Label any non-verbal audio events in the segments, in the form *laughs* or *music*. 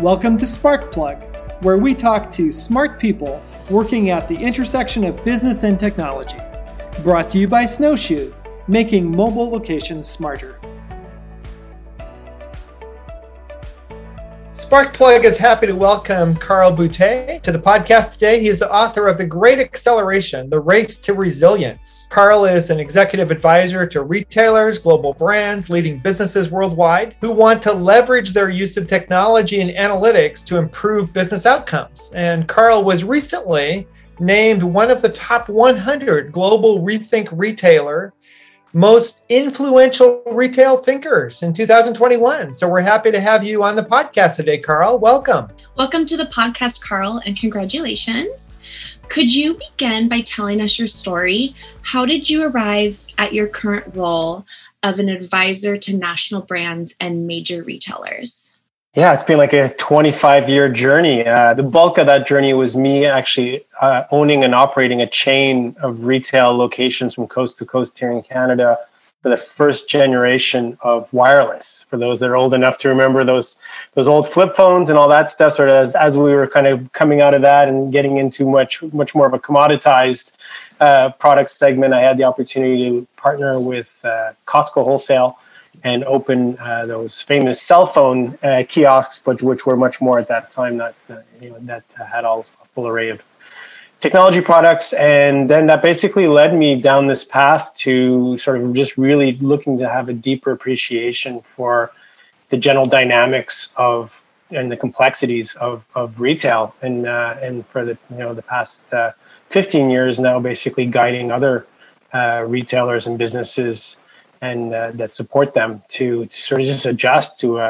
Welcome to Sparkplug, where we talk to smart people working at the intersection of business and technology. Brought to you by Snowshoe, making mobile locations smarter. Sparkplug is happy to welcome Carl Boutet to the podcast today. He is the author of The Great Acceleration The Race to Resilience. Carl is an executive advisor to retailers, global brands, leading businesses worldwide who want to leverage their use of technology and analytics to improve business outcomes. And Carl was recently named one of the top 100 global Rethink Retailer most influential retail thinkers in 2021. So we're happy to have you on the podcast today, Carl. Welcome. Welcome to the podcast, Carl, and congratulations. Could you begin by telling us your story? How did you arrive at your current role of an advisor to national brands and major retailers? Yeah, it's been like a 25 year journey. Uh, the bulk of that journey was me actually uh, owning and operating a chain of retail locations from coast to coast here in Canada for the first generation of wireless. For those that are old enough to remember those those old flip phones and all that stuff, sort of as, as we were kind of coming out of that and getting into much much more of a commoditized uh, product segment, I had the opportunity to partner with uh, Costco Wholesale and open uh, those famous cell phone uh, kiosks, but which were much more at that time that uh, you know, that had all a full array of technology products, and then that basically led me down this path to sort of just really looking to have a deeper appreciation for the general dynamics of and the complexities of, of retail, and uh, and for the you know the past uh, 15 years now, basically guiding other uh, retailers and businesses and uh, that support them to, to, sort of just adjust to a,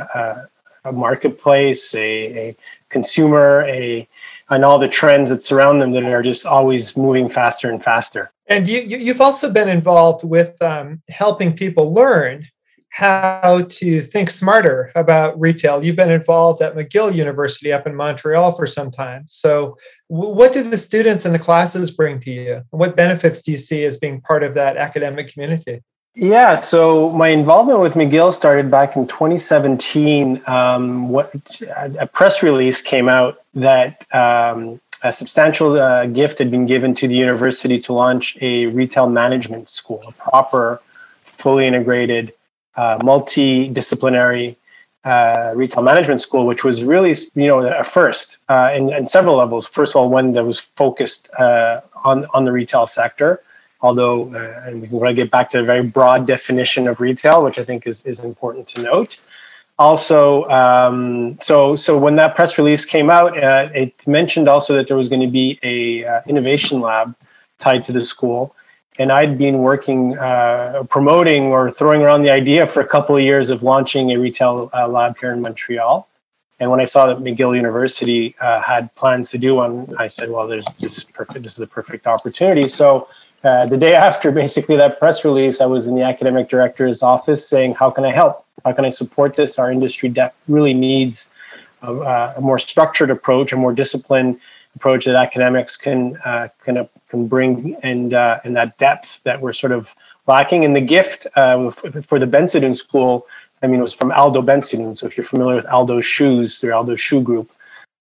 a, a marketplace, a, a, consumer, a and all the trends that surround them that are just always moving faster and faster. And you, you have also been involved with um, helping people learn how to think smarter about retail. You've been involved at McGill University up in Montreal for some time. So, what do the students and the classes bring to you? What benefits do you see as being part of that academic community? Yeah, so my involvement with McGill started back in 2017. Um, what a press release came out that um, a substantial uh, gift had been given to the university to launch a retail management school, a proper, fully integrated, uh, multidisciplinary uh, retail management school, which was really you know a first uh, in, in, several levels. First of all, one that was focused uh, on on the retail sector although uh, and we can really get back to a very broad definition of retail, which I think is, is important to note. Also, um, so so when that press release came out, uh, it mentioned also that there was going to be a uh, innovation lab tied to the school, and I'd been working uh, promoting or throwing around the idea for a couple of years of launching a retail uh, lab here in Montreal. And when I saw that McGill University uh, had plans to do one, I said, "Well, there's this perfect. This is a perfect opportunity." So uh, the day *laughs* after basically that press release, I was in the academic director's office saying, How can I help? How can I support this? Our industry de- really needs a, a, more structured approach, a more disciplined approach that academics can uh, can, uh, can bring and, uh, and that depth that we're sort of lacking. And the gift uh, for the Bensadoun School, I mean, it was from Aldo Bensadoun if you're familiar with Aldo Shoes, through Aldo Shoe Group,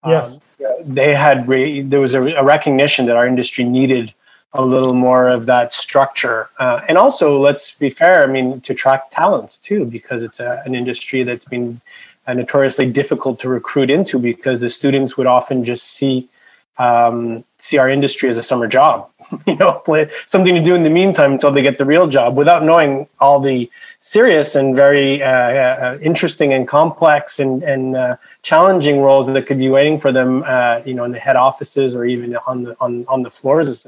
yes. Um, they had re- there was a, a recognition that our industry needed a little more of that structure. Uh, and also, let's be fair, I mean, to track talent too, because it's a, an industry that's been uh, notoriously difficult to recruit into because the students would often just see um, see our industry as a summer job, *laughs* you know, something to do in the meantime until they get the real job without knowing all the serious and very uh, uh, interesting and complex and, and uh, challenging roles that could be waiting for them, uh, you know, in the head offices or even on the on, on the floors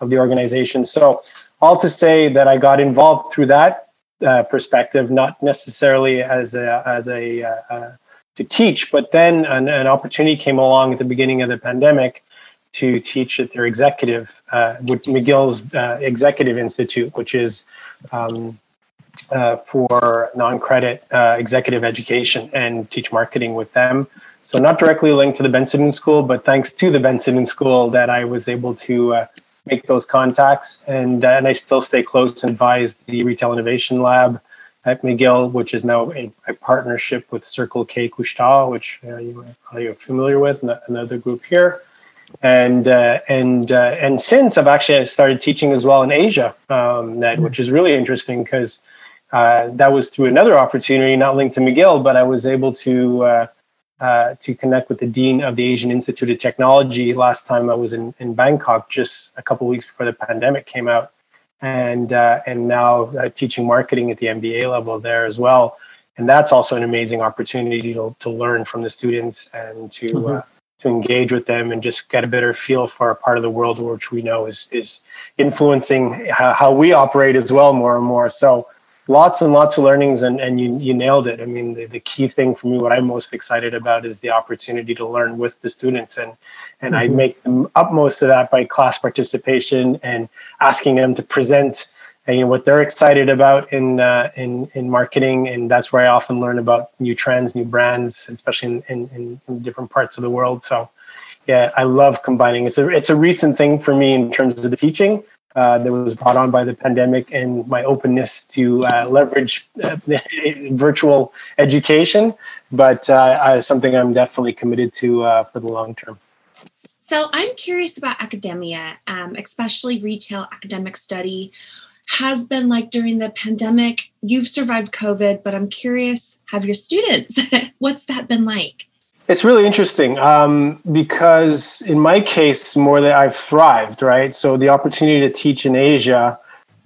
of the organization. So, all to say that I got involved through that uh, perspective, not necessarily as a as a uh, uh, to teach, but then an, an, opportunity came along at the beginning of the pandemic to teach at their executive uh, with McGill's uh, Executive Institute, which is um, uh, for non-credit executive education and teach marketing with them. So not directly linked to the Bensadoun School, but thanks to the Bensadoun School that I was able to make those contacts. And, uh, and I still stay close and advise the Retail Innovation Lab at McGill, which is now a, a partnership with Circle K Couche-Tard, which uh, you are familiar with, another group here. And uh, and uh, and since I've actually started teaching as well in Asia, um, Ned, which is really interesting because uh, that was through another opportunity, not linked to McGill, but I was able to uh, to connect with the dean of the Asian Institute of Technology last time I was in, in Bangkok, just a couple weeks before the pandemic came out and uh, and now uh, teaching marketing at the MBA level there as well. And that's also an amazing opportunity to, to learn from the students and to mm-hmm. uh, to engage with them and just get a better feel for a part of the world which we know is is influencing how, how we operate as well more and more. So lots and lots of learnings and, and you, you nailed it. I mean, the, the key thing for me, what I'm most excited about is the opportunity to learn with the students and and mm-hmm. I make the utmost of that by class participation and asking them to present uh, you know, what they're excited about in, uh, in, in marketing. And that's where I often learn about new trends, new brands, especially in, in, in different parts of the world. So yeah, I love combining. It's a, it's a recent thing for me in terms of the teaching. Uh, that was brought on by the pandemic and my openness to uh, leverage uh, *laughs* virtual education, but uh, something I'm definitely committed to uh, for the long term. So I'm curious about academia, um, especially retail academic study has been like during the pandemic. You've survived COVID, but I'm curious, have your students, *laughs* what's that been like? It's really interesting um, because in my case, more that I've thrived, right? So the opportunity to teach in Asia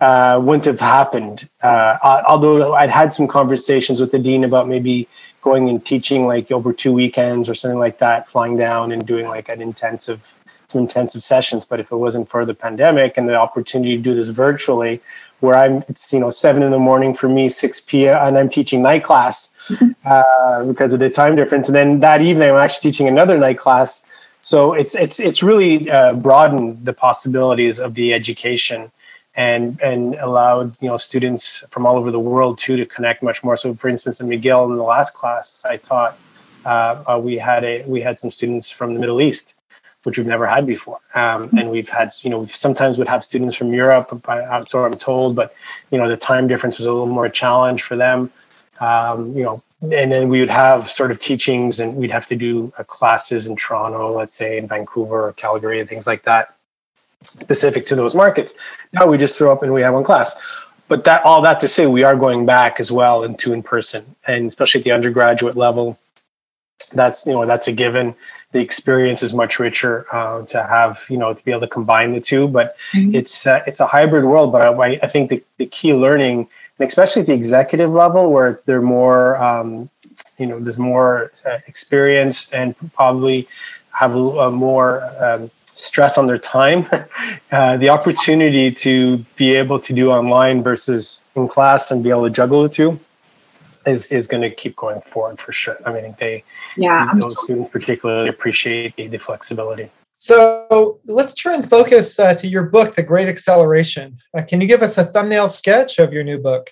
uh, wouldn't have happened. Uh, although I'd had some conversations with the dean about maybe going and teaching like over two weekends or something like that, flying down and doing like an intensive some intensive sessions. But if it wasn't for the pandemic and the opportunity to do this virtually, where I'm it's you know seven in the morning for me, six p.m. and I'm teaching night class *laughs* uh, because of the time difference, and then that evening I'm actually teaching another night class. So it's it's it's really uh, broadened the possibilities of the education and and allowed you know students from all over the world too to connect much more. So, for instance, in McGill in the last class I taught, uh, uh, we had a we had some students from the Middle East, which we've never had before, um, and we've had you know we sometimes would have students from Europe, so I'm told, but you know the time difference was a little more challenge for them. Um, you know, and then we would have sort of teachings, and we'd have to do uh, classes in Toronto, let's say in Vancouver or Calgary, and things like that specific to those markets. Now we just throw up and we have one class. But that all that to say, we are going back as well into in person, and especially at the undergraduate level, that's you know that's a given. The experience is much richer uh, to have you know to be able to combine the two. But mm-hmm. it's uh, it's a hybrid world. But I, I think the, the key learning, and especially at the executive level, where they're more um, you know there's more uh, experience and probably have a, a more um, stress on their time, *laughs* uh, the opportunity to be able to do online versus in class and be able to juggle the two is, is going to keep going forward for sure. I mean, they, yeah, those students particularly appreciate the, the, flexibility. So let's turn focus uh, to your book, The Great Acceleration. Uh, can you give us a thumbnail sketch of your new book?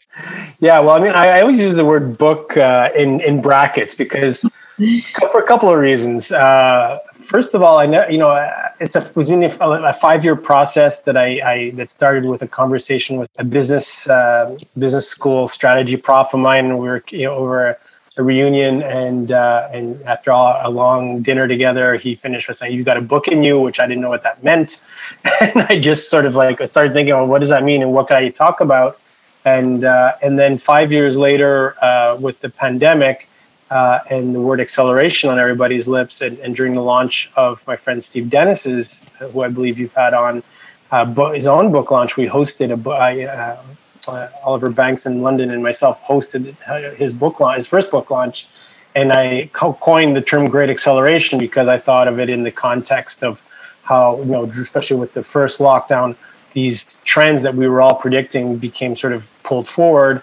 Yeah, well, I mean, I, I always use the word book uh, in in brackets because *laughs* for a couple of reasons. Uh, first of all, I know you know it's a it was a, a five year process that I, I, that started with a conversation with a business uh, business school strategy prof of mine, and we were you know over a, reunion, and uh, and after all, a long dinner together, he finished with saying, "You've got a book in you," which I didn't know what that meant, *laughs* and I just sort of like started thinking, "Well, what does that mean, and what can I talk about?" And uh, and then five years later, uh, with the pandemic uh, and the word acceleration on everybody's lips. And, and, during the launch of my friend Steve Dennis's, who I believe you've had on uh, his own book launch, we hosted a uh, uh, Oliver Banks in London and myself hosted his book launch, his first book launch. And I co- coined the term great acceleration because I thought of it in the context of how, you know, especially with the first lockdown, these trends that we were all predicting became sort of pulled forward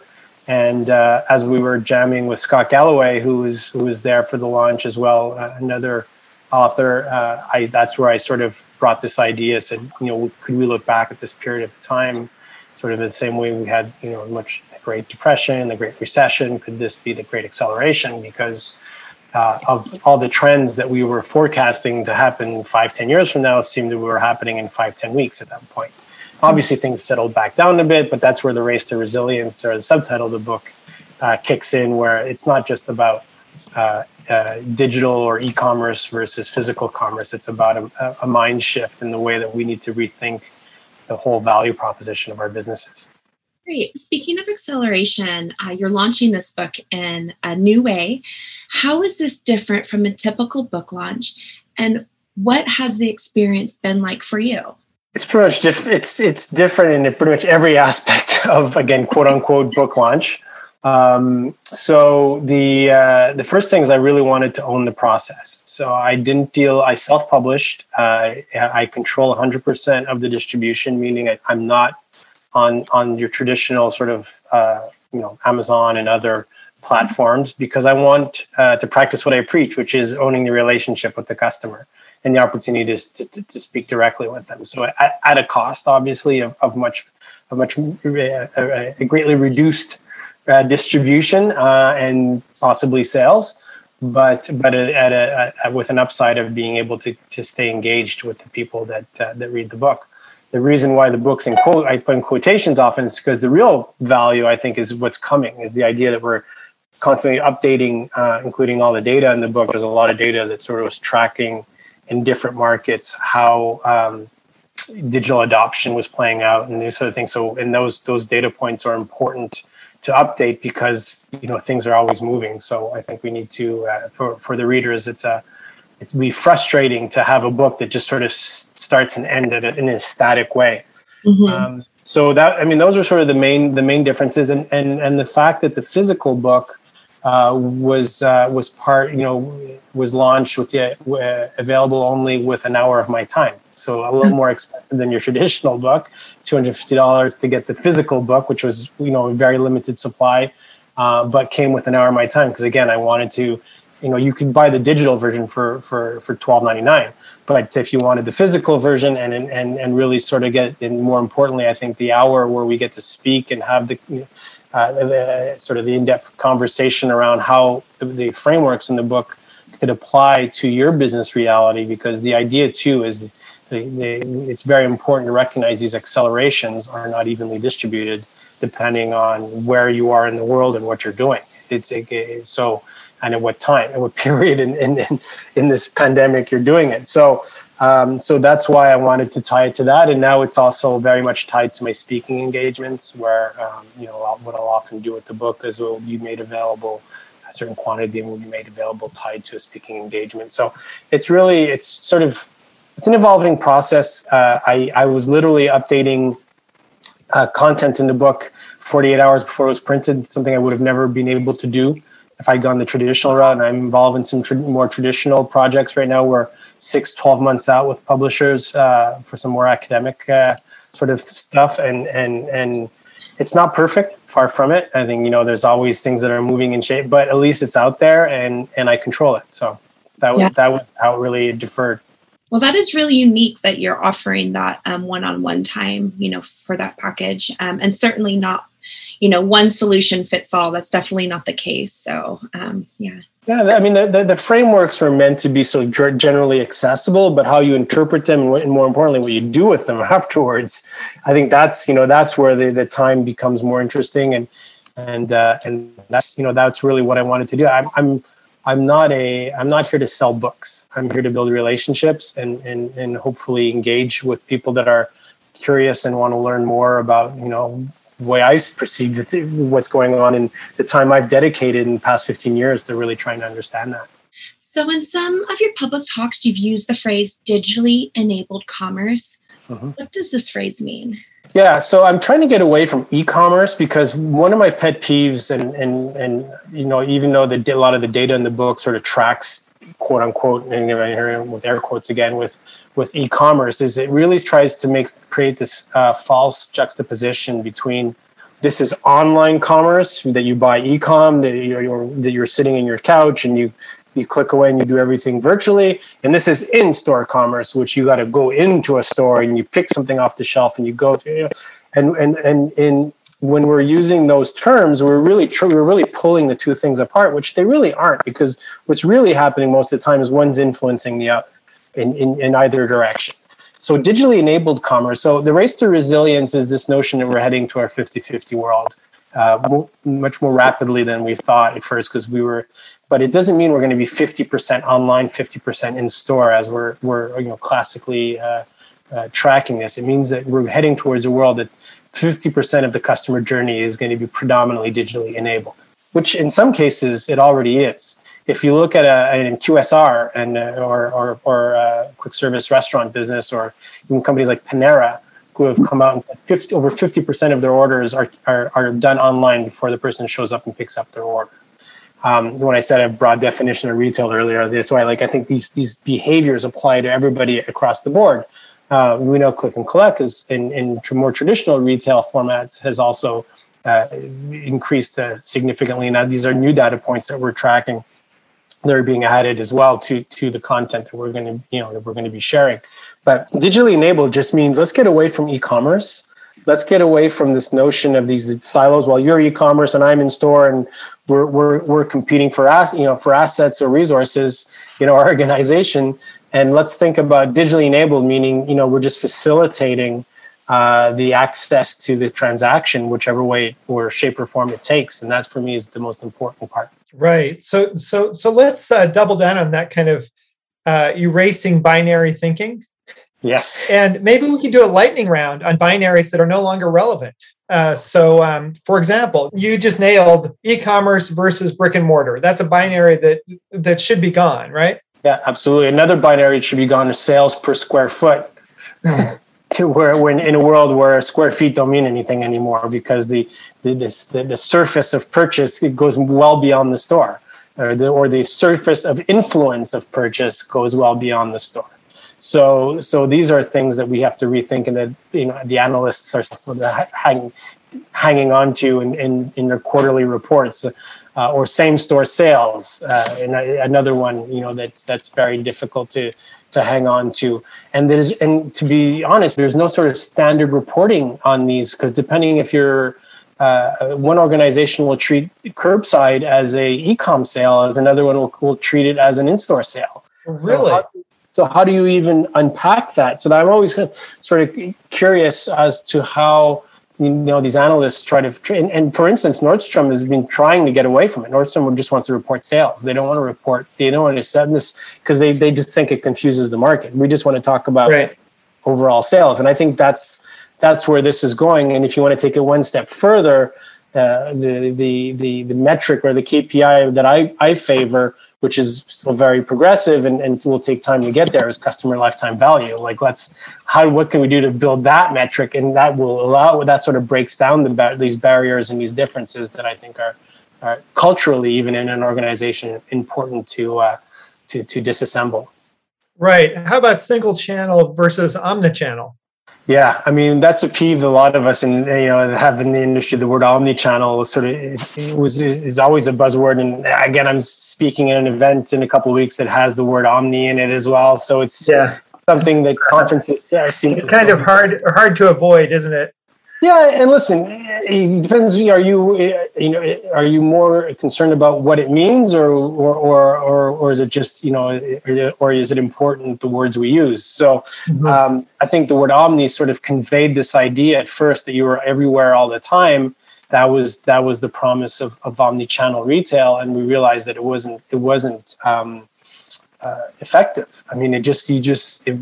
and uh, as we were jamming with Scott Galloway, who was who was there for the launch as well, uh, another author, uh, I that's where I sort of brought this idea. Said, you know, could we look back at this period of time, sort of the same way we had, you know, much the Great Depression, the Great Recession? Could this be the Great Acceleration? Because uh, of all the trends that we were forecasting to happen five, ten years from now seemed to be were happening in five, ten weeks at that point. Obviously, things settled back down a bit, but that's where the race to resilience, or the subtitle of the book, uh, kicks in, where it's not just about uh, uh, digital or e-commerce versus physical commerce. It's about a, a, mind shift in the way that we need to rethink the whole value proposition of our businesses. Great. Speaking of acceleration, uh, you're launching this book in a new way. How is this different from a typical book launch, and what has the experience been like for you? It's pretty much diff- it's it's different in pretty much every *laughs* aspect of again quote unquote book launch. Um, so the uh, the first thing is I really wanted to own the process. So I didn't feel I self published. Uh, I control 100% of the distribution, meaning I, am not on on your traditional sort of uh, you know Amazon and other platforms because I want uh, to practice what I preach, which is owning the relationship with the customer and the opportunity to, to, to speak directly with them. So at, at a cost, obviously, of, of much of much uh, a greatly reduced uh, distribution uh, and possibly sales, but but at a, a, with an upside of being able to, to stay engaged with the people that uh, that read the book. The reason why the books in quote I put in quotations often is because the real value I think is what's coming is the idea that we're constantly updating, uh, including all the data in the book. There's a lot of data that sort of was tracking in different markets how um, digital adoption was playing out and these sort of things. So, and those those data points are important to update because you know things are always moving. So I think we need to uh, for for the readers, it's a it's be frustrating to have a book that just sort of starts and ends in a static way. Mm-hmm. Um, so that I mean, those are sort of the main the main differences, and and and the fact that the physical book uh, was uh, was part you know was launched with the uh, available only with an hour of my time so a little more expensive than your *laughs* traditional book $250 to get the physical book which was you know a very limited supply uh, but came with an hour of my time. Because again i wanted to you know you could buy the digital version for for for 12.99 but if you wanted the physical version and and and really sort of get and more importantly i think the hour where we get to speak and have the uh, the, sort of the in-depth conversation around how the, the frameworks in the book could apply to your business reality because the idea too is it's very important to recognize these accelerations are not evenly distributed depending on where you are in the world and what you're doing. It's, it, so, and at what time, at what *laughs* period in, in, in this pandemic you're doing it. So, um, so that's why I wanted to tie it to that. And now it's also very much tied to my speaking engagements where, um, you know, what I'll often do with the book is it will be made available a certain quantity and will be made available tied to a speaking engagement. So it's really, it's sort of, it's an evolving process. Uh, I, I was literally updating uh, content in the book 48 hours before it was printed, something I would have never been able to do if I'd gone the traditional route. And I'm involved in some tra- more traditional projects right now where six, 12 months out with publishers uh, for some more academic uh, sort of stuff. And, and, and it's not perfect far from it. I think you know there's always things that are moving in shape, but at least it's out there and and I control it. So that was yeah. that was how it really deferred. Well, that is really unique that you're offering that um, one-on-one time, you know, for that package, um, and certainly not you know one solution fits all. That's definitely not the case. So um, yeah. Yeah i mean the, the, the, frameworks are meant to be so generally accessible but how you interpret them and, what, and, more importantly what you do with them *laughs* afterwards i think that's you know that's where the, the time becomes more interesting and and uh, and that's you know that's really what i wanted to do. I'm i'm i'm not a i'm not here to sell books i'm here to build relationships and and and hopefully engage with people that are curious and want to learn more about you know the way I perceive the, what's going on and the time I've dedicated in the past 15 years to really trying to understand that. So, in some of your public talks, you've used the phrase digitally enabled commerce. Mm-hmm. What does this phrase mean? Yeah, so I'm trying to get away from e-commerce because one of my pet peeves, and and and you know, even though the a lot of the data in the book sort of tracks quote unquote, and I hear with air quotes again with with e-commerce is it really tries to make create this uh, false juxtaposition between this is online commerce that you buy e-com that you're, you're, that you're sitting in your couch and you you click away and you do everything virtually and this is in-store commerce which you got to go into a store and you pick something off the shelf and you go through and and and in when we're using those terms we're really tr- we're really pulling the two things apart which they really aren't because what's really happening most of the time is one's influencing the other in, in, in either direction. So digitally enabled commerce. So the race to resilience is this notion that we're heading to our 50-50 world. Uh, much more rapidly than we thought at first because we were. But it doesn't mean we're going to be 50% online, 50% in store as we're we're you know classically uh, uh, tracking this. It means that we're heading towards a world that 50% of the customer journey is going to be predominantly digitally enabled, which in some cases it already is. If you look at a, a QSR and uh, or or, or uh, quick service restaurant business, or even companies like Panera, who have come out and said 50, over 50% of their orders are, are, are done online before the person shows up and picks up their order. Um, when I said a broad definition of retail earlier, that's why like I think these these behaviors apply to everybody across the board. Uh, we know click and collect is in, in more traditional retail formats has also uh, increased uh, significantly. Now these are new data points that we're tracking. They're being added as well to to the content that we're going to you know that we're going to be sharing. But digitally enabled just means let's get away from e-commerce. Let's get away from this notion of these silos. Well, you're e-commerce and I'm in store, and we're we're we're competing for ass, you know for assets or resources, know, our *laughs* organization. And let's think about digitally enabled, meaning you know we're just facilitating uh, the access to the transaction, whichever way or shape or form it takes, and that's for me is the most important part. Right. So so so let's uh, double down on that kind of uh, erasing binary thinking. Yes. And maybe we could do a lightning round on binaries that are no longer relevant. Uh, so, um, for example, you just nailed e-commerce versus brick and mortar. That's a binary that that should be gone, right? Yeah, absolutely. Another binary that should be gone is sales per square foot. to *laughs* where when in a world where square feet don't mean anything anymore because the the, this, the, the surface of purchase it goes well beyond the store, or the or the surface of influence of purchase goes well beyond the store. So, so these are things that we have to rethink, and that you know the analysts are sort of hanging hanging on to in, in, in their quarterly reports, uh, or same store sales, uh, and another one you know that's that's very difficult to to hang on to. And there's and to be honest, there's no sort of standard reporting on these because depending if you're uh, one organization will treat curbside as a e-com sale, as another one will, will treat it as an in-store sale. Really? So so how do you even unpack that? So I'm always sort of curious as to how you know these analysts try to and, and, for instance nordstrom has been trying to get away from it. Nordstrom just wants to report sales. They don't want to report they don't want to set this because they, they just think it confuses the market. We just want to talk about right. overall sales. And i think that's that's where this is going. And if you want to take it one step further uh, the, the the the metric or the kpi that i i favor which is still very progressive and, and will take time to get there is customer lifetime value. Like let's how what can we do to build that metric? And that will allow that sort of breaks down the these barriers and these differences that i think are, are culturally even in an organization important to uh, to to disassemble. Right. How about single channel versus omnichannel yeah, I mean that's a peeve a lot of us and you know have in the industry. The word omni-channel sort of it was is always a buzzword. And again, I'm speaking at an event in a couple of weeks that has the word omni in it as well. So it's yeah. something that conferences are seeing. It's kind of hard hard to avoid, isn't it? Yeah, and listen, it depends. Are you, you know, are you more concerned about what it means, or, or, or, or, or is it just, you know, or is it important the words we use? So, mm-hmm. um, I think the word omni sort of conveyed this idea at first that you were everywhere all the time. That was that was the promise of, of omni-channel retail, and we realized that it wasn't it wasn't um, uh, effective. I mean, it just you just it,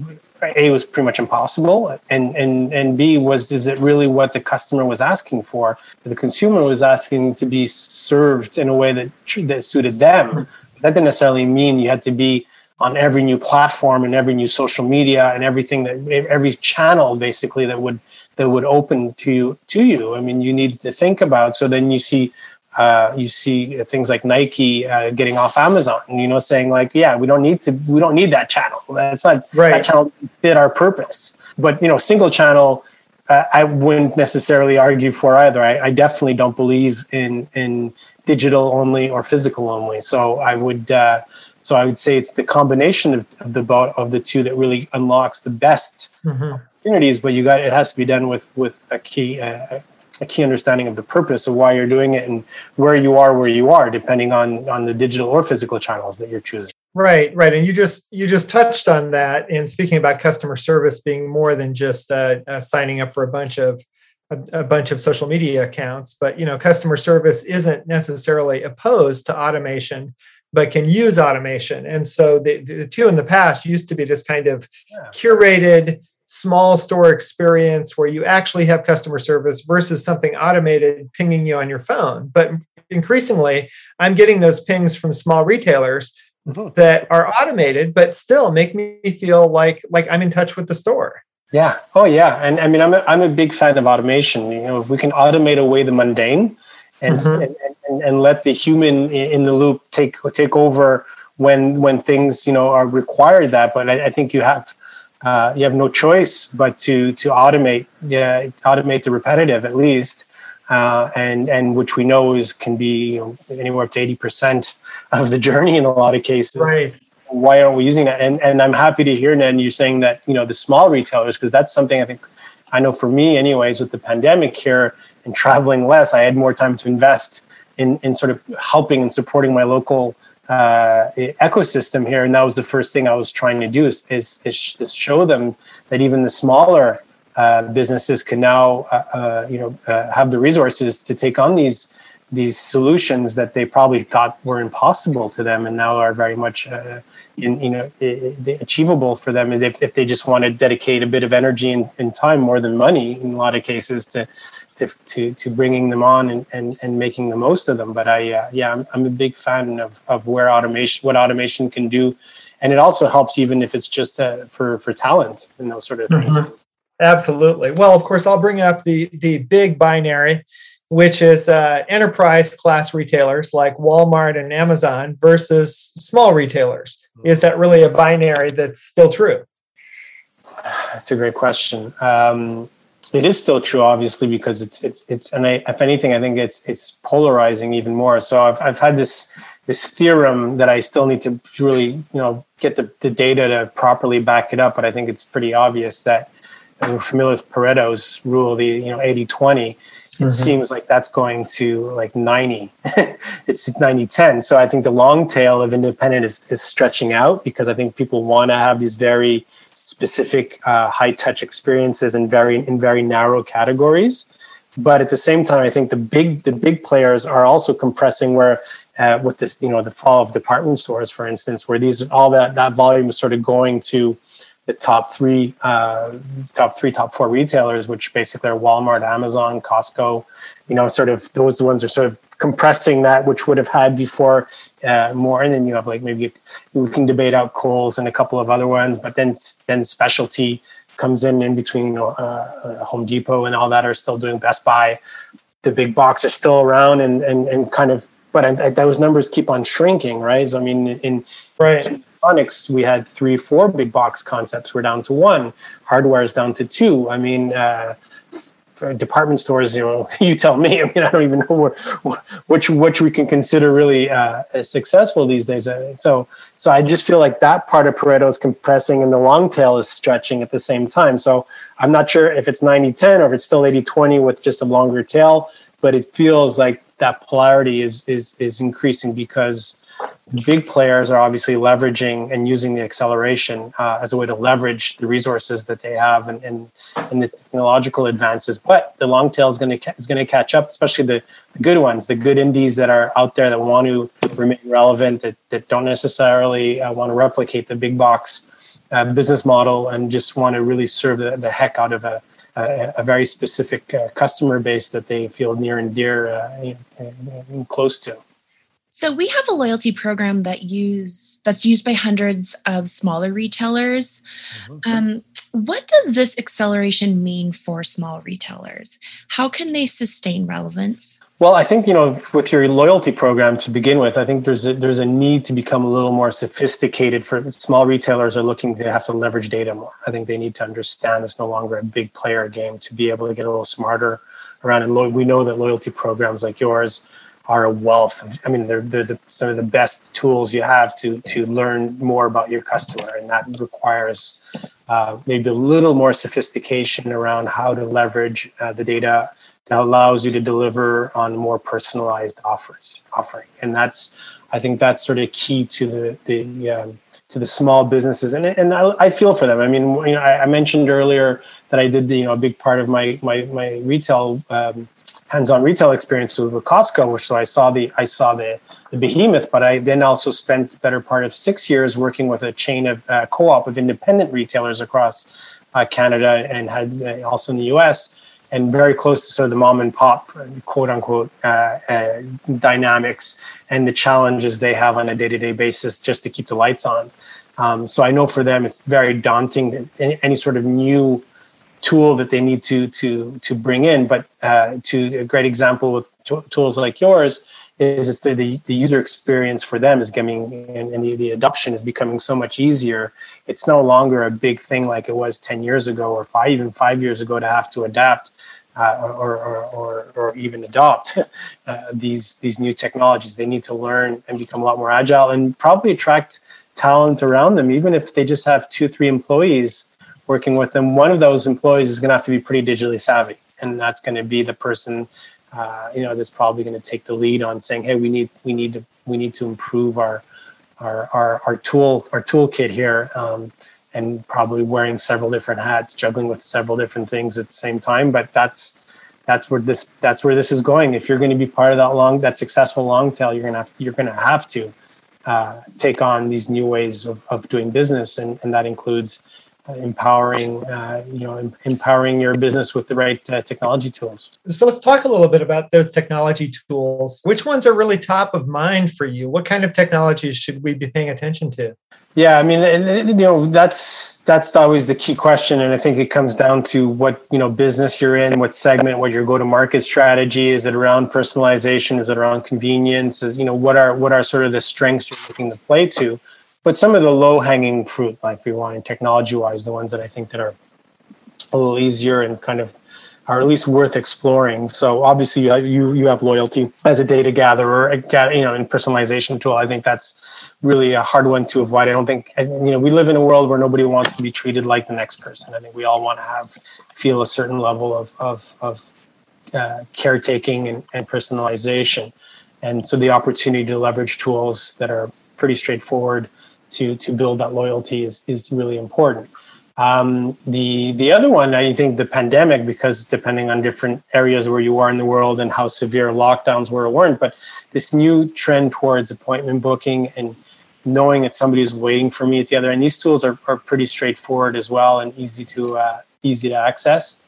a was pretty much impossible and and and b was is it really what the customer was asking for? The consumer was asking to be served in a way that that suited them. That didn't necessarily mean you had to be on every new platform and every new social media and everything that every channel basically that would that would open to to you. I mean you need to think about so then you see uh, you see things like Nike uh, getting off Amazon, you know, saying like, yeah, we don't need to, we don't need that channel. That's not right. that channel fit our purpose. But you know, single channel, uh, I wouldn't necessarily argue for either. I, I, definitely don't believe in in digital only or physical only. So I would, uh, so I would say it's the combination of, of the of the two that really unlocks the best mm-hmm. opportunities. But you got it has to be done with with a key uh, a key understanding of the purpose of why you're doing it and where you are where you are depending on on the digital or physical channels that you're choosing. Right right. And you just you just touched on that in speaking about customer service being more than just uh, uh, signing up for a bunch of a, a, bunch of social media accounts. But you know customer service isn't necessarily opposed to automation but can use automation. And so the, the two in the past used to be this kind of yeah. curated small store experience where you actually have customer service versus something automated pinging you on your phone but increasingly i'm getting those pings from small retailers mm-hmm. that are automated but still make me feel like like i'm in touch with the store yeah. Oh, yeah. And I mean, I'm a, I'm a big fan of automation. You know, if we can automate away the mundane and, mm-hmm. and, and, and, let the human in the loop take take over when when things you know are required that. But I, I think you have uh, you have no choice but to to automate yeah automate the repetitive at least. Uh, and and which we know is can be you know, anywhere up to eighty percent of the journey in a lot of cases. Right why aren't we using that? And and I'm happy to hear, Ned, you're saying that you know the small retailers because that's something I think I know for me, anyways, with the pandemic here and traveling less, I had more time to invest in in sort of helping and supporting my local uh, ecosystem here. And that was the first thing I was trying to do is is, is show them that even the smaller uh, businesses can now uh, uh you know uh, have the resources to take on these these solutions that they probably thought were impossible to them and now are very much uh, in, you know achievable for them if, if they just want to dedicate a bit of energy and, and time more than money in a lot of cases to to to, to bringing them on and, and, and making the most of them but i uh, yeah I'm, I'm a big fan of, of where automation what automation can do and it also helps even if it's just uh, for for talent and those sort of things mm-hmm. absolutely well of course i'll bring up the the big binary which is uh, enterprise class retailers like Walmart and Amazon versus small retailers. Is that really a binary that's still true? That's a great question. Um, it is still true, obviously, because it's it's it's, and I, if anything, I think it's it's polarizing even more. So I've I've had this this theorem that I still need to really you know get the, the data to properly back it up, but I think it's pretty obvious that we're familiar with Pareto's rule, the you know 80 20 it mm-hmm. seems like that's going to like 90 *laughs* it's 90 10 so i think the long tail of independent is, is stretching out because i think people want to have these very specific uh, high touch experiences in very in very narrow categories but at the same time i think the big the big players are also compressing where uh, with this you know the fall of department stores for instance where these all that that volume is sort of going to the top three, uh, top three, top four retailers, which basically are Walmart, Amazon, Costco. You know, sort of those ones are sort of compressing that, which would have had before uh, more. And then you have like maybe we can debate out Kohl's and a couple of other ones, but then then specialty comes in in between. Uh, Home Depot and all that are still doing Best Buy. The big box are still around and and and kind of, but I, I, those numbers keep on shrinking, right? So I mean, in right electronics, we had three, four big box concepts. We're down to one. Hardware is down to two. I mean, uh, department stores, you know, *laughs* you tell me. *laughs* I mean, I don't even know what, which which we can consider really uh, successful these days. Uh, so, so I just feel like that part of Pareto is compressing, and the long tail is stretching at the same time. So, I'm not sure if it's 90-10 or if it's still 80-20 with just a longer tail, but it feels like that polarity is is is increasing because big players are obviously leveraging and using the acceleration uh, as a way to leverage the resources that they have and, and, and the technological advances. But the long tail is going to is going to catch up, especially the, the, good ones, the good indies that are out there that want to remain relevant, that, that don't necessarily uh, want to replicate the big box uh, business model and just want to really serve the, the heck out of a, a, a very specific uh, customer base that they feel near and dear uh, and close to. So we have a loyalty program that use that's used by hundreds of smaller retailers. Mm-hmm. Um, what does this acceleration mean for small retailers? How can they sustain relevance? Well, I think you know, with your loyalty program to begin with, I think there's a, there's a need to become a little more sophisticated. For small retailers are looking to have to leverage data more. I think they need to understand it's no longer a big player game to be able to get a little smarter around. And lo- we know that loyalty programs like yours are a wealth. Of, I mean, they're, they're the, some of the best tools you have to to learn more about your customer, and that requires uh, maybe a little more sophistication around how to leverage uh, the data that allows you to deliver on more personalized offers offering. And that's I think that's sort of key to the the um, to the small businesses, and and I, I, feel for them. I mean, you know, I, I, mentioned earlier that I did the, you know a big part of my my my retail um, hands-on retail experience with Costco, which so I saw the I saw the the behemoth, but I then also spent the better part of six years working with a chain of uh, co-op of independent retailers across uh, Canada and had uh, also in the U.S. and very close to sort of the mom and pop quote unquote uh, uh, dynamics and the challenges they have on a day-to-day basis just to keep the lights on. Um, so I know for them it's very daunting any, any sort of new tool that they need to to to bring in. But uh, to a great example with t- tools like yours is it's the, the, the, user experience for them is getting and, and the, the adoption is becoming so much easier. It's no longer a big thing like it was 10 years ago or five even five years ago to have to adapt uh, or, or, or, or, even adopt *laughs* uh, these these new technologies. They need to learn and become a lot more agile and probably attract talent around them, even if they just have two, three employees working with them, one of those employees is going to have to be pretty digitally savvy, and that's going to be the person, uh, you know, that's probably going to take the lead on saying, "Hey, we need we need to we need to improve our our our, our tool our toolkit here." Um, and probably wearing several different hats, juggling with several different things at the same time. But that's that's where this that's where this is going. If you're going to be part of that long that successful long tail, you're gonna have, you're gonna have to uh, take on these new ways of, of doing business, and, and that includes empowering uh, you know empowering your business with the right uh, technology tools. So let's talk a little bit about those technology tools. Which ones are really top of mind for you? What kind of technologies should we be paying attention to? Yeah i mean you know that's that's always the key question and i think it comes down to what you know business you're in what segment what your go to market strategy is it around personalization is it around convenience is you know what are what are sort of the strengths you're looking to play to but some of the low hanging fruit, like we want in technology wise, the ones that I think that are a little easier and kind of are at least worth exploring. So obviously you have, you, you have loyalty as a data gatherer, you know, in personalization tool. I think that's really a hard one to avoid. I don't think you know we live in a world where nobody wants to be treated like the next person. I think we all want to have feel a certain level of of, of uh, caretaking and, and personalization, and so the opportunity to leverage tools that are pretty straightforward to to build that loyalty is is really important. Um, the the other one, I think, the pandemic, because depending on different areas where you are in the world and how severe lockdowns were or weren't, but this new trend towards appointment booking and knowing that somebody is waiting for me at the other end. These tools are, are pretty straightforward as well and easy to uh, easy to access.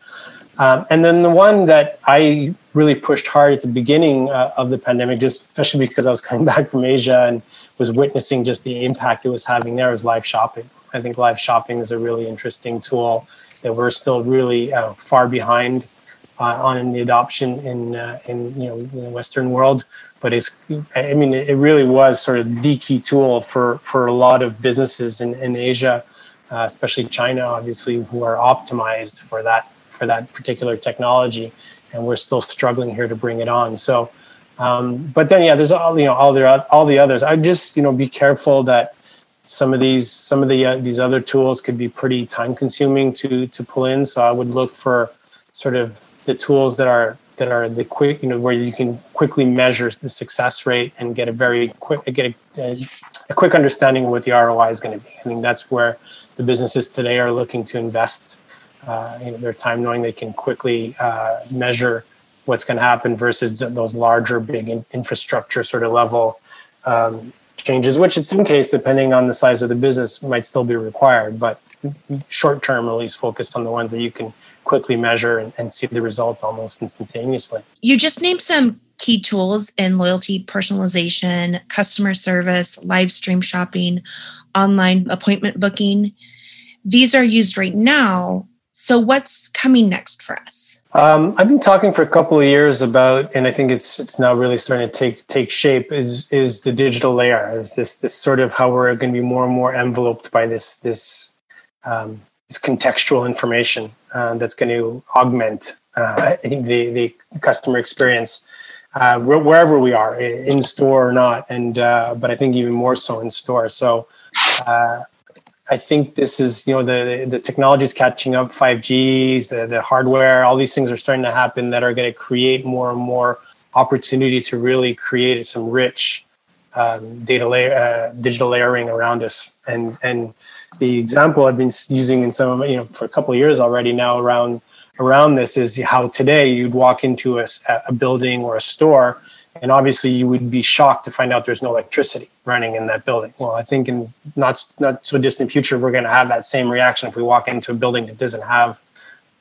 Um, and then the one that I really pushed hard at the beginning uh, of the pandemic, just especially because I was coming *laughs* back from Asia and was witnessing just the impact it was having there is live shopping. I think live shopping is a really interesting tool that we're still really uh, far behind uh, on in the adoption in uh, in you know in the Western world. But it's I mean it really was sort of the key tool for for a lot of businesses in, in Asia, uh, especially China, obviously, who are optimized for that for that particular technology, and we're still struggling here to bring it on. So um, but then, yeah, there's all you know, all the all the others. I just you know be careful that some of these some of the uh, these other tools could be pretty time consuming to to pull in. So I would look for sort of the tools that are that are the quick, you know, where you can quickly measure the success rate and get a very quick get a, a quick understanding of what the ROI is going to be. I think that's where the businesses today are looking to invest uh, you know, their time, knowing they can quickly uh, measure what's going to happen versus those larger, big in- infrastructure sort of level um, changes, which in some case, depending on the size of the business, might still be required. But short term, at least focused on the ones that you can quickly measure and, and see the results almost instantaneously. You just named some key tools in loyalty personalization, customer service, live stream shopping, online appointment booking. These are used right now. So, what's coming next for us? Um, I've been talking for a couple of years about, and I think it's it's now really starting to take take shape. Is is the digital layer? Is this this sort of how we're going to be more and more enveloped by this this um, this contextual information uh, that's going to augment uh, the the customer experience uh, wherever we are, in store or not, and uh, but I think even more so in store. So uh, I think this is, you know, the the technology is catching up. 5Gs, the the hardware, all these things are starting to happen that are going to create more and more opportunity to really create some rich um, data layer, uh, digital layering around us. And and the example I've been using in some of you know for a couple of years already now around around this is how today you'd walk into a, a building or a store and obviously you would be shocked to find out there's no electricity running in that building. Well i think in not not so distant future we're going to have that same reaction if we walk into a building that doesn't have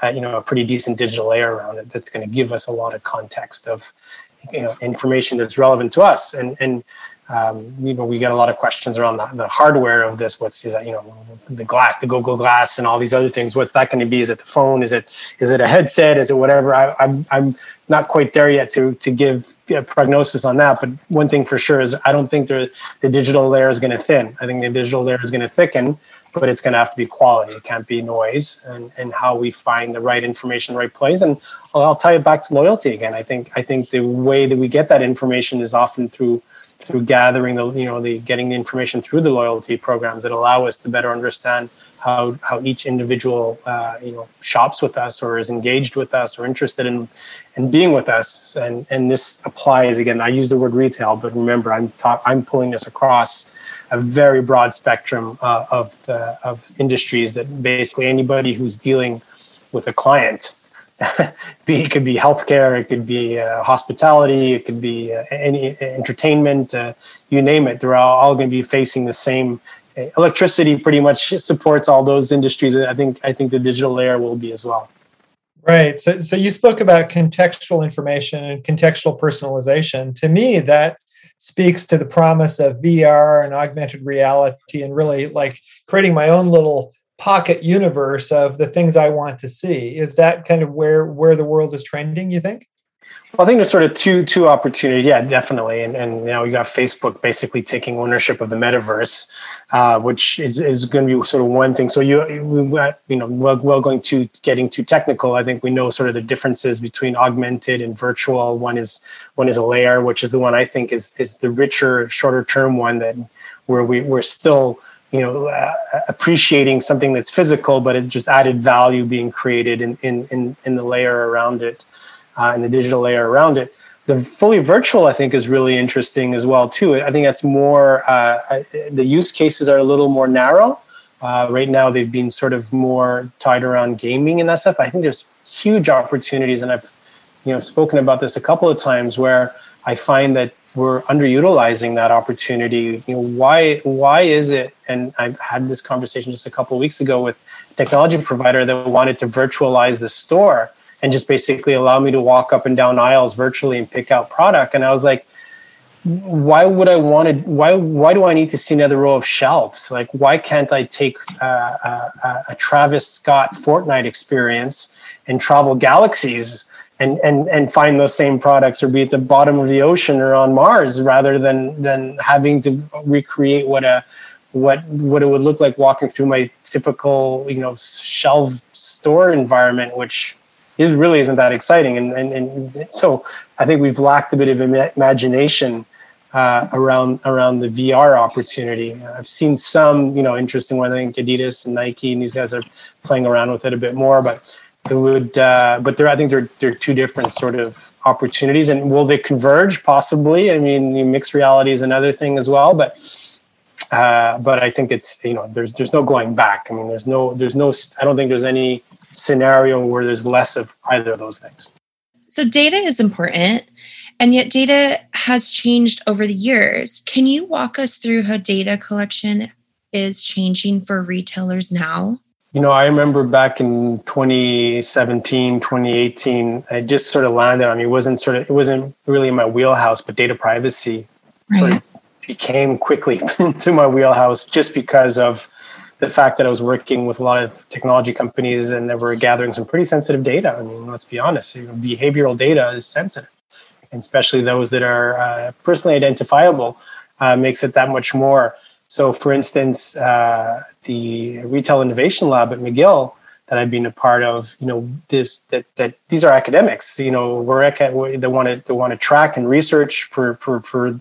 uh, you know a pretty decent digital layer around it that's going to give us a lot of context of you know information that's relevant to us. And and um, you know we get a lot of questions around the, the hardware of this. What's that you know the glass the google glass and all these other things. What's that going to be? Is it the phone? Is it is it a headset? Is it whatever? I, I'm, I'm not quite there yet to to give a prognosis on that but one thing for sure is i don't think the digital layer is going to thin i think the digital layer is going to thicken but it's going to have to be quality. It can't be noise, and, and how we find the right information, right place. And I'll, I'll tie it back to loyalty again. I think I think the way that we get that information is often through through gathering the you know the getting the information through the loyalty programs that allow us to better understand how how each individual uh, you know shops with us or is engaged with us or interested in in being with us and and this applies again i use the word retail but remember i'm ta- i'm pulling this across a very broad spectrum uh, of the, of industries that basically anybody who's dealing with a client *laughs* be it could be healthcare, it could be uh, hospitality, it could be uh, any entertainment, uh, you name it. They're all, all going to be facing the same. Electricity pretty much supports all those industries. I think I think the digital layer will be as well. Right. So, so you spoke about contextual information and contextual personalization. To me, that speaks to the promise of VR and augmented reality and really like creating my own little pocket universe of the things I want to see. Is that kind of where where the world is trending, you think? Well, I think there's sort of two two opportunities. Yeah, definitely. And and now you got Facebook basically taking ownership of the metaverse, uh, which is, is going to be sort of one thing. So you you know well, well going to getting too technical. I think we know sort of the differences between augmented and virtual. One is one is a layer, which is the one I think is is the richer, shorter term one that where we we're still you know uh, appreciating something that's physical, but it just added value being created in in in, in the layer around it uh, and the digital layer around it. The fully virtual, I think, is really interesting as well too. I think that's more uh, the use cases are a little more narrow. Uh, right now, they've been sort of more tied around gaming and that stuff. I think there's huge opportunities, and I've you know spoken about this a couple of times where I find that we're underutilizing that opportunity. You know, why why is it? And I had this conversation just a couple of weeks ago with a technology provider that wanted to virtualize the store and just basically allow me to walk up and down aisles virtually and pick out product. And I was like, why would I want to? Why why do I need to see another row of shelves? Like, why can't I take uh, a, a Travis Scott Fortnite experience and travel galaxies and and and find those same products, or be at the bottom of the ocean or on Mars, rather than than having to recreate what a what what it would look like walking through my typical you know shelf store environment, which is really isn't that exciting. And, and, and so I think we've lacked a bit of imagination uh, around around the VR opportunity. I've seen some, you know, interesting one. I think Adidas and Nike and these guys are playing around with it a bit more, but it would. Uh, but they're, I think they're they're two different sort of opportunities. And will they converge? Possibly. I mean, mixed reality is another thing as well, but. Uh, but I think it's you know there's there's no going back. I mean there's no there's no I don't think there's any scenario where there's less of either of those things. So, data is important, and yet data has changed over the years. Can you walk us through how data collection is changing for retailers now? You know, I remember back in 2017, 2018, I just sort of landed on me. It wasn't sort of, it wasn't really in my wheelhouse, but data privacy right. sort of became quickly *laughs* into my wheelhouse just because of the fact that I was working with a lot of technology companies and that we're gathering some pretty sensitive data. I mean, let's be honest, behavioral data is sensitive, and especially those that are uh, personally identifiable uh, makes it that much more. So, for instance, uh, the Retail Innovation Lab at McGill that I've been a part of, you know, this that that these are academics. You know, we're they want to they want to track and research for for for you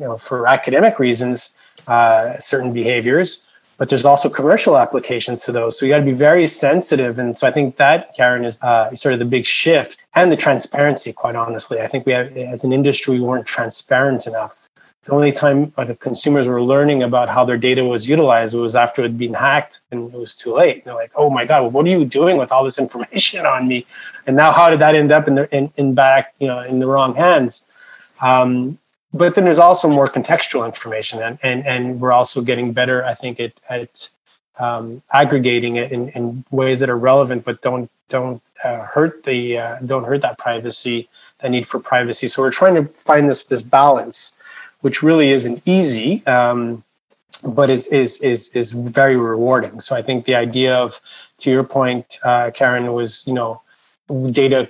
know for academic reasons uh, certain behaviors but there's also commercial applications to those. So you got to be very sensitive. And so I think that, Karen, is uh, sort of the big shift and the transparency, quite honestly. I think we have, as an industry, we weren't transparent enough the only time uh, consumers were learning about how their data was utilized was after it had been hacked and it was too late. They're like, oh my God, what are you doing with all this information on me? And now how did that end up in the in, in back, you know, in the wrong hands? Um, but then there's also more contextual information and, and, and we're also getting better, I think, at, at um, aggregating it in, in ways that are relevant, but don't don't uh, hurt the uh, don't hurt that privacy, that need for privacy. So we're trying to find this this balance which really isn't easy, um, but is, is, is, is very rewarding. So I think the idea of, to your point, uh, Karen, was, you know, data,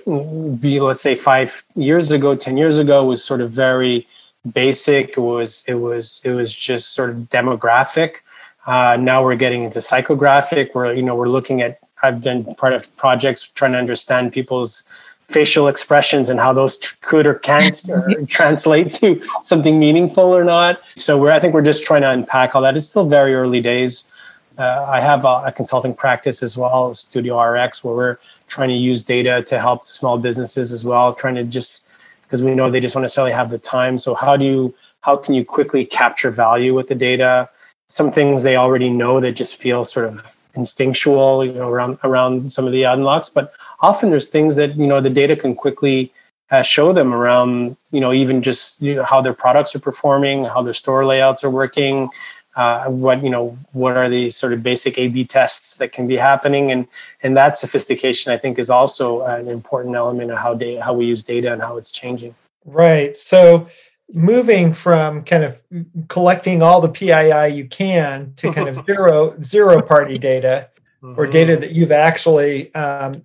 be, let's say five years ago, 10 years ago was sort of very basic. It was, it was, it was just sort of demographic. Uh, now we're getting into psychographic. We're, you know, we're looking at, I've been part of projects trying to understand people's facial expressions and how those could or can't *laughs* or *laughs* translate to something meaningful or not. So we're I think we're just trying to unpack all that. It's still very early days. Uh, I have a, a, consulting practice as well, Studio RX, where we're trying to use data to help small businesses as well, trying to just because we know they just don't necessarily have the time. So how do you how can you quickly capture value with the data? Some things they already know that just feel sort of instinctual, you know, around around some of the unlocks. But often there's things that you know the data can quickly uh, show them around, you know, even just you know, how their products are performing, how their store layouts are working, uh, what you know, what are the sort of basic A/B tests that can be happening, and and that sophistication I think is also an important element of how data, how we use data and how it's changing. Right. So moving from kind of collecting all the PII you can to kind of *laughs* zero zero party data or mm-hmm. data that you've actually um,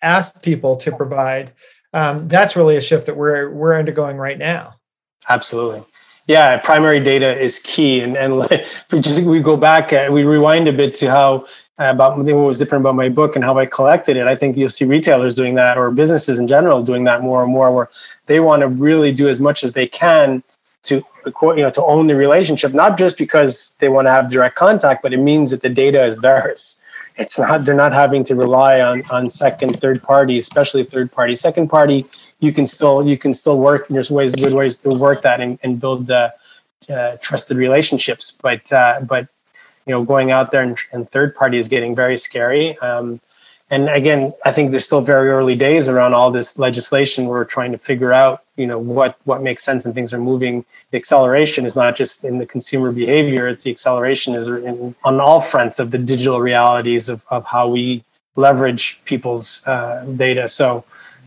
asked people to provide. Um, that's really a shift that we're we're undergoing right now. Absolutely. Yeah, primary data is key, and and *laughs* like, we just we go back, uh, we rewind a bit to how uh, about what was different about my book and how I collected it. I think you'll see retailers doing that, or businesses in general doing that more and more, where they want to really do as much as they can to you know to own the relationship, not just because they want to have direct contact, but it means that the data is theirs. It's not they're not having to rely on on second, third party, especially third party. Second party, you can still you can still work. There's ways good ways to work that and, and build the uh, trusted relationships. But uh, but you know going out there and, and third party is getting very scary. Um, and again, I think there's still very early days around all this legislation. We're trying to figure out, you know, what what makes sense and things are moving. The acceleration is not just in the consumer behavior; it's the acceleration is in, on all fronts of the digital realities of, of how we leverage people's uh, data. So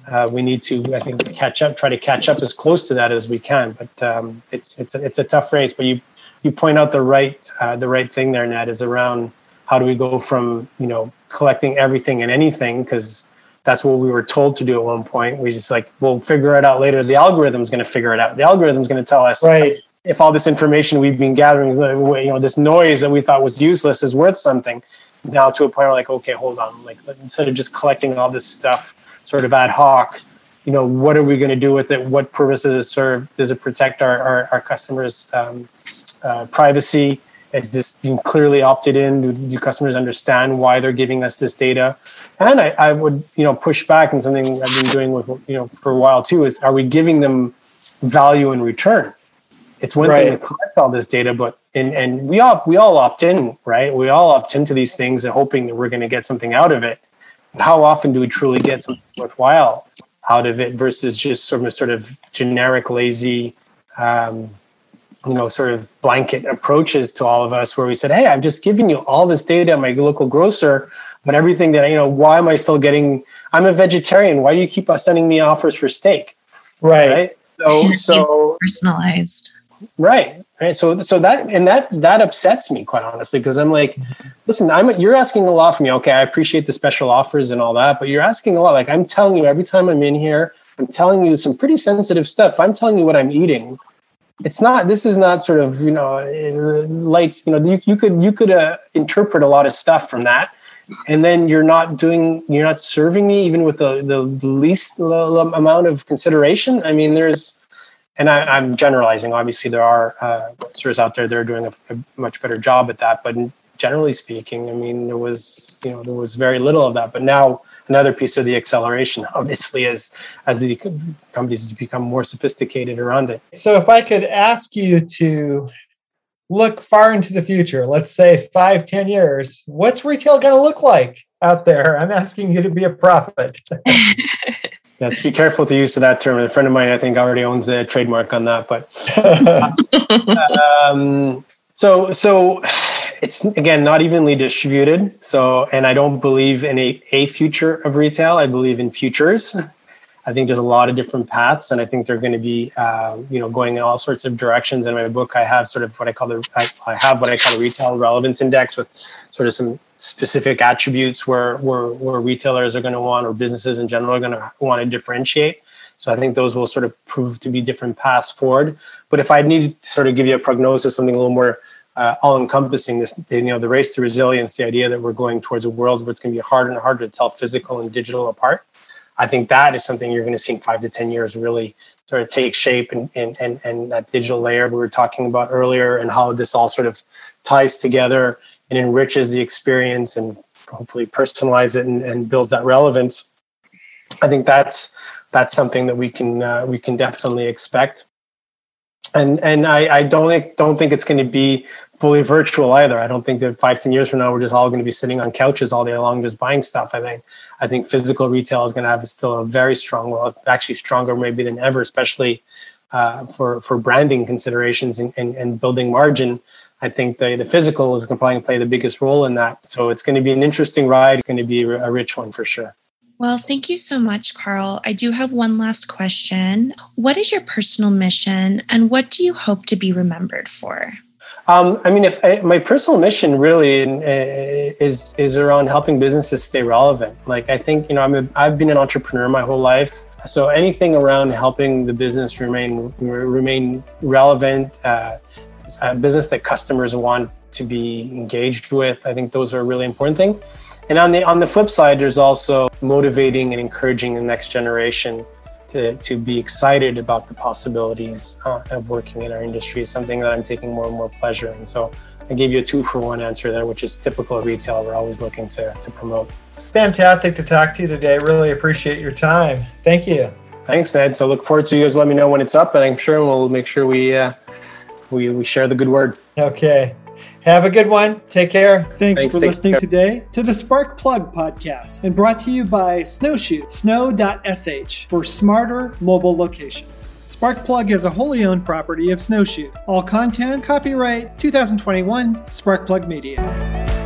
uh, we need to, I think, catch up, try to catch up as close to that as we can. But um, it's it's a, it's a tough race. But you you point out the right uh, the right thing there, Ned, is around how do we go from you know collecting everything and anything because that's what we were told to do at one point. We just like we'll figure it out later. The algorithm's going to figure it out. The algorithm's going to tell us right. if all this information we've been gathering, you know, this noise that we thought was useless is worth something. Now to a point where like, okay, hold on, like instead of just collecting all this stuff sort of ad hoc, you know, what are we going to do with it? What purpose does it serve? Does it protect our our, our customers' um, uh, privacy? Is this being clearly opted in? Do, do, customers understand why they're giving us this data? And I, I would, you know, push back and something I've been doing with, you know, for a while too is are we giving them value in return? It's one right. thing to collect all this data, but and and we all we all opt in, right? We all opt into these things and hoping that we're going to get something out of it. But how often do we truly get something worthwhile out of it versus just sort of sort of generic, lazy, um, you know, sort of blanket approaches to all of us where we said, Hey, I'm just giving you all this data at my local grocer, but everything that, you know, why am I still getting, I'm a vegetarian. Why do you keep sending me offers for steak? Right. right? So, so personalized. Right. Right. So, so that, and that, that upsets me quite honestly, because I'm like, listen, I'm, you're asking a lot from me. Okay. I appreciate the special offers and all that, but you're asking a lot. Like I'm telling you every time I'm in here, I'm telling you some pretty sensitive stuff. I'm telling you what I'm eating it's not this is not sort of you know lights you know you, you could you could uh, interpret a lot of stuff from that and then you're not doing you're not serving me even with the the least amount of consideration i mean there's and I, am generalizing obviously there are uh, out there that are doing a, a, much better job at that but generally speaking i mean there was you know there was very little of that but now another piece of the acceleration, *laughs* obviously, as as the companies become more sophisticated around it. So, if I could ask you to look far into the future, let's say five, ten years, what's retail going to look like out there? I'm asking you to be a prophet. *laughs* Yes, be careful to use of that term. A friend of mine, I think, already owns the trademark on that. But *laughs* um, so so it's again not evenly distributed. So and I don't believe in a, a future of retail. I believe in futures. I think there's a lot of different paths, and I think they're going to be, uh, you know, going in all sorts of directions. In my book, I have sort of what I call the, I, I have what I call a retail relevance index with sort of some specific attributes where where, where retailers are going to want, or businesses in general are going to want to differentiate. So I think those will sort of prove to be different paths forward. But if I need to sort of give you a prognosis, something a little more uh, all-encompassing, this you know the race to resilience, the idea that we're going towards a world where it's going to be harder and harder to tell physical and digital apart I think that is something you're going to see in five to 10 years really sort of take shape and, and, and, and that digital layer we were talking about earlier and how this all sort of ties together and enriches the experience and hopefully personalize it and, and builds that relevance. I think that's that's something that we can uh, we can definitely expect. And and I, I don't don't think it's going to be fully virtual either. I don't think that five, ten years from now, we're just all going to be sitting on couches all day long just buying stuff. I think, I think physical retail is going to have still a very strong, well, actually stronger maybe than ever, especially uh, for for branding considerations and, and, and building margin. I think the, the physical is going to probably play the biggest role in that. So it's going to be an interesting ride. It's going to be a rich one for sure. Well, thank you so much, Carl. I do have one last question. What is your personal mission and what do you hope to be remembered for? Um, I mean, if I, my personal mission really uh, is is around helping businesses stay relevant. Like I think you know, I'm a, I've been an entrepreneur my whole life, so anything around helping the business remain remain relevant, uh, a business that customers want to be engaged with, I think those are a really important thing. And on the on the flip side, there's also motivating and encouraging the next generation to, to be excited about the possibilities uh, of working in our industry is something that I'm taking more and more pleasure in. So I gave you a two for one answer there, which is typical of retail. We're always looking to, to promote. Fantastic to talk to you today. Really appreciate your time. Thank you. Thanks, Ned. So look forward to you guys. Let me know when it's up, and I'm sure we'll make sure we uh, we we share the good word. Okay. Have a good one. Take care. Thanks, Thanks for listening care. today to the Spark Plug podcast and brought to you by Snowshoe, snow.sh for smarter mobile location. Sparkplug is a wholly owned property of Snowshoe. All content, copyright 2021, Sparkplug Media.